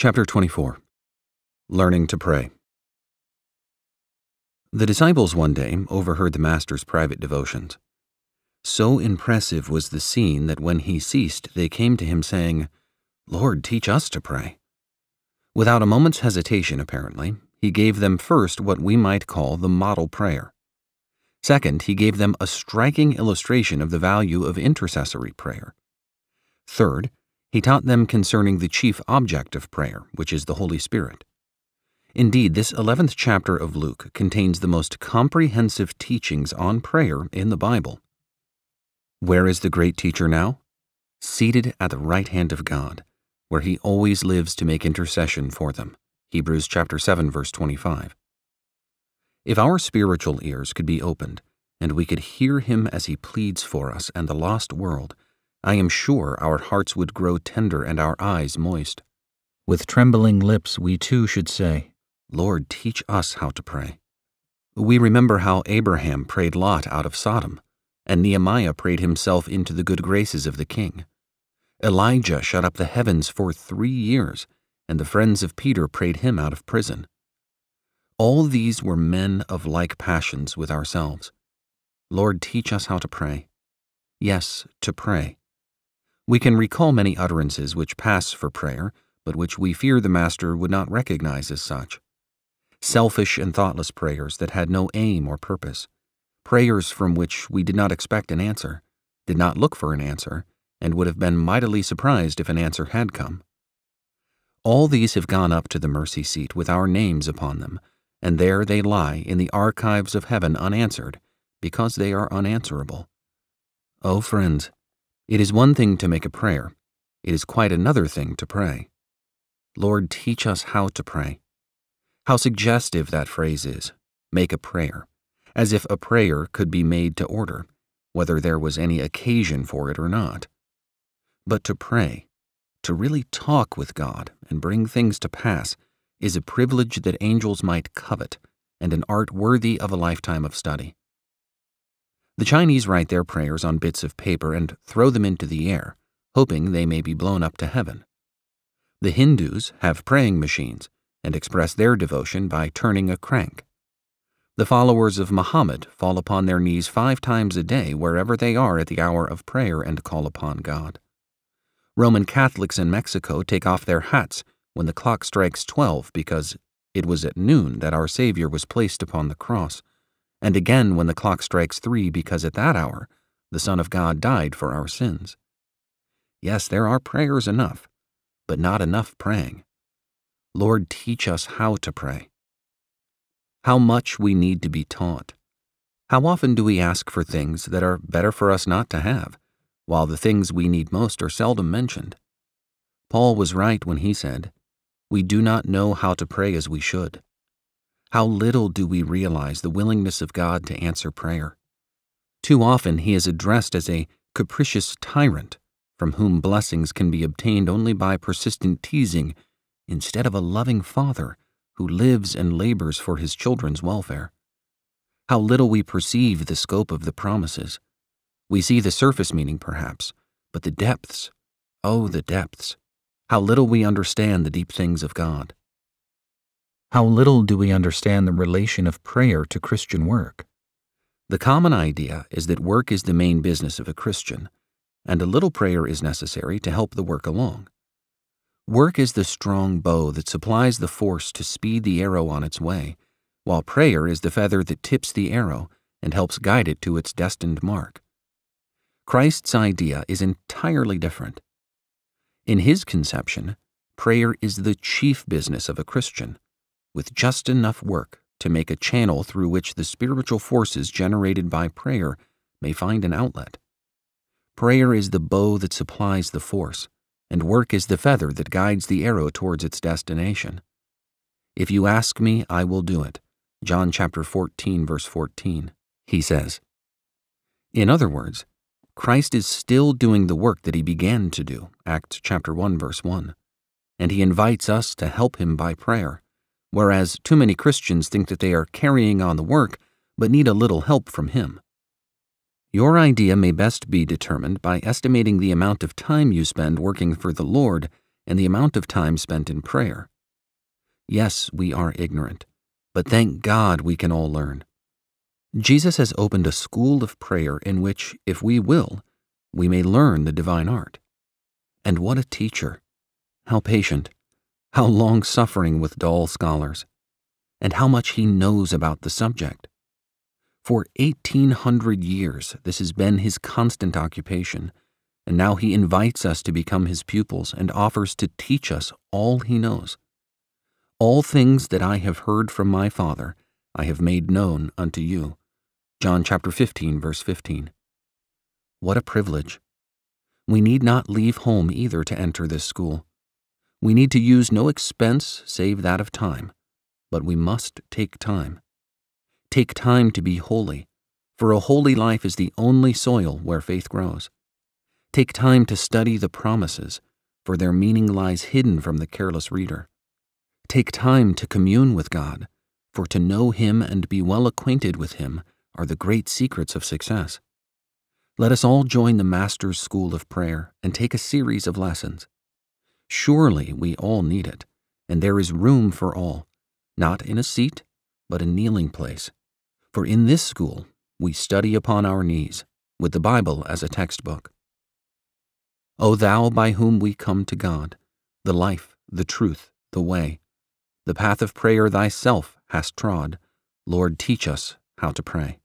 Chapter 24 Learning to Pray. The disciples one day overheard the Master's private devotions. So impressive was the scene that when he ceased, they came to him saying, Lord, teach us to pray. Without a moment's hesitation, apparently, he gave them first what we might call the model prayer. Second, he gave them a striking illustration of the value of intercessory prayer. Third, he taught them concerning the chief object of prayer, which is the Holy Spirit. Indeed, this 11th chapter of Luke contains the most comprehensive teachings on prayer in the Bible. Where is the great teacher now? Seated at the right hand of God, where he always lives to make intercession for them. Hebrews chapter 7 verse 25. If our spiritual ears could be opened, and we could hear him as he pleads for us and the lost world, I am sure our hearts would grow tender and our eyes moist. With trembling lips, we too should say, Lord, teach us how to pray. We remember how Abraham prayed Lot out of Sodom, and Nehemiah prayed himself into the good graces of the king. Elijah shut up the heavens for three years, and the friends of Peter prayed him out of prison. All these were men of like passions with ourselves. Lord, teach us how to pray. Yes, to pray. We can recall many utterances which pass for prayer, but which we fear the Master would not recognize as such. Selfish and thoughtless prayers that had no aim or purpose. Prayers from which we did not expect an answer, did not look for an answer, and would have been mightily surprised if an answer had come. All these have gone up to the mercy seat with our names upon them, and there they lie in the archives of heaven unanswered, because they are unanswerable. Oh, friends, it is one thing to make a prayer, it is quite another thing to pray. Lord, teach us how to pray. How suggestive that phrase is make a prayer, as if a prayer could be made to order, whether there was any occasion for it or not. But to pray, to really talk with God and bring things to pass, is a privilege that angels might covet and an art worthy of a lifetime of study. The Chinese write their prayers on bits of paper and throw them into the air, hoping they may be blown up to heaven. The Hindus have praying machines and express their devotion by turning a crank. The followers of Muhammad fall upon their knees five times a day wherever they are at the hour of prayer and call upon God. Roman Catholics in Mexico take off their hats when the clock strikes 12 because it was at noon that our Savior was placed upon the cross and again when the clock strikes three, because at that hour the Son of God died for our sins. Yes, there are prayers enough, but not enough praying. Lord, teach us how to pray. How much we need to be taught. How often do we ask for things that are better for us not to have, while the things we need most are seldom mentioned? Paul was right when he said, We do not know how to pray as we should. How little do we realize the willingness of God to answer prayer? Too often he is addressed as a capricious tyrant from whom blessings can be obtained only by persistent teasing instead of a loving father who lives and labors for his children's welfare. How little we perceive the scope of the promises. We see the surface meaning, perhaps, but the depths, oh, the depths. How little we understand the deep things of God. How little do we understand the relation of prayer to Christian work? The common idea is that work is the main business of a Christian, and a little prayer is necessary to help the work along. Work is the strong bow that supplies the force to speed the arrow on its way, while prayer is the feather that tips the arrow and helps guide it to its destined mark. Christ's idea is entirely different. In his conception, prayer is the chief business of a Christian with just enough work to make a channel through which the spiritual forces generated by prayer may find an outlet. Prayer is the bow that supplies the force, and work is the feather that guides the arrow towards its destination. If you ask me, I will do it. John chapter 14 verse 14. He says. In other words, Christ is still doing the work that he began to do, Acts chapter 1 verse 1, and he invites us to help him by prayer whereas too many Christians think that they are carrying on the work but need a little help from Him. Your idea may best be determined by estimating the amount of time you spend working for the Lord and the amount of time spent in prayer. Yes, we are ignorant, but thank God we can all learn. Jesus has opened a school of prayer in which, if we will, we may learn the divine art. And what a teacher! How patient, how long suffering with dull scholars, and how much he knows about the subject. For 1800 years, this has been his constant occupation, and now he invites us to become his pupils and offers to teach us all he knows. All things that I have heard from my Father, I have made known unto you. John chapter 15, verse 15. What a privilege. We need not leave home either to enter this school. We need to use no expense save that of time, but we must take time. Take time to be holy, for a holy life is the only soil where faith grows. Take time to study the promises, for their meaning lies hidden from the careless reader. Take time to commune with God, for to know Him and be well acquainted with Him are the great secrets of success. Let us all join the Master's School of Prayer and take a series of lessons. Surely we all need it, and there is room for all, not in a seat, but a kneeling place. For in this school we study upon our knees, with the Bible as a textbook. O Thou by whom we come to God, the life, the truth, the way, the path of prayer Thyself hast trod, Lord, teach us how to pray.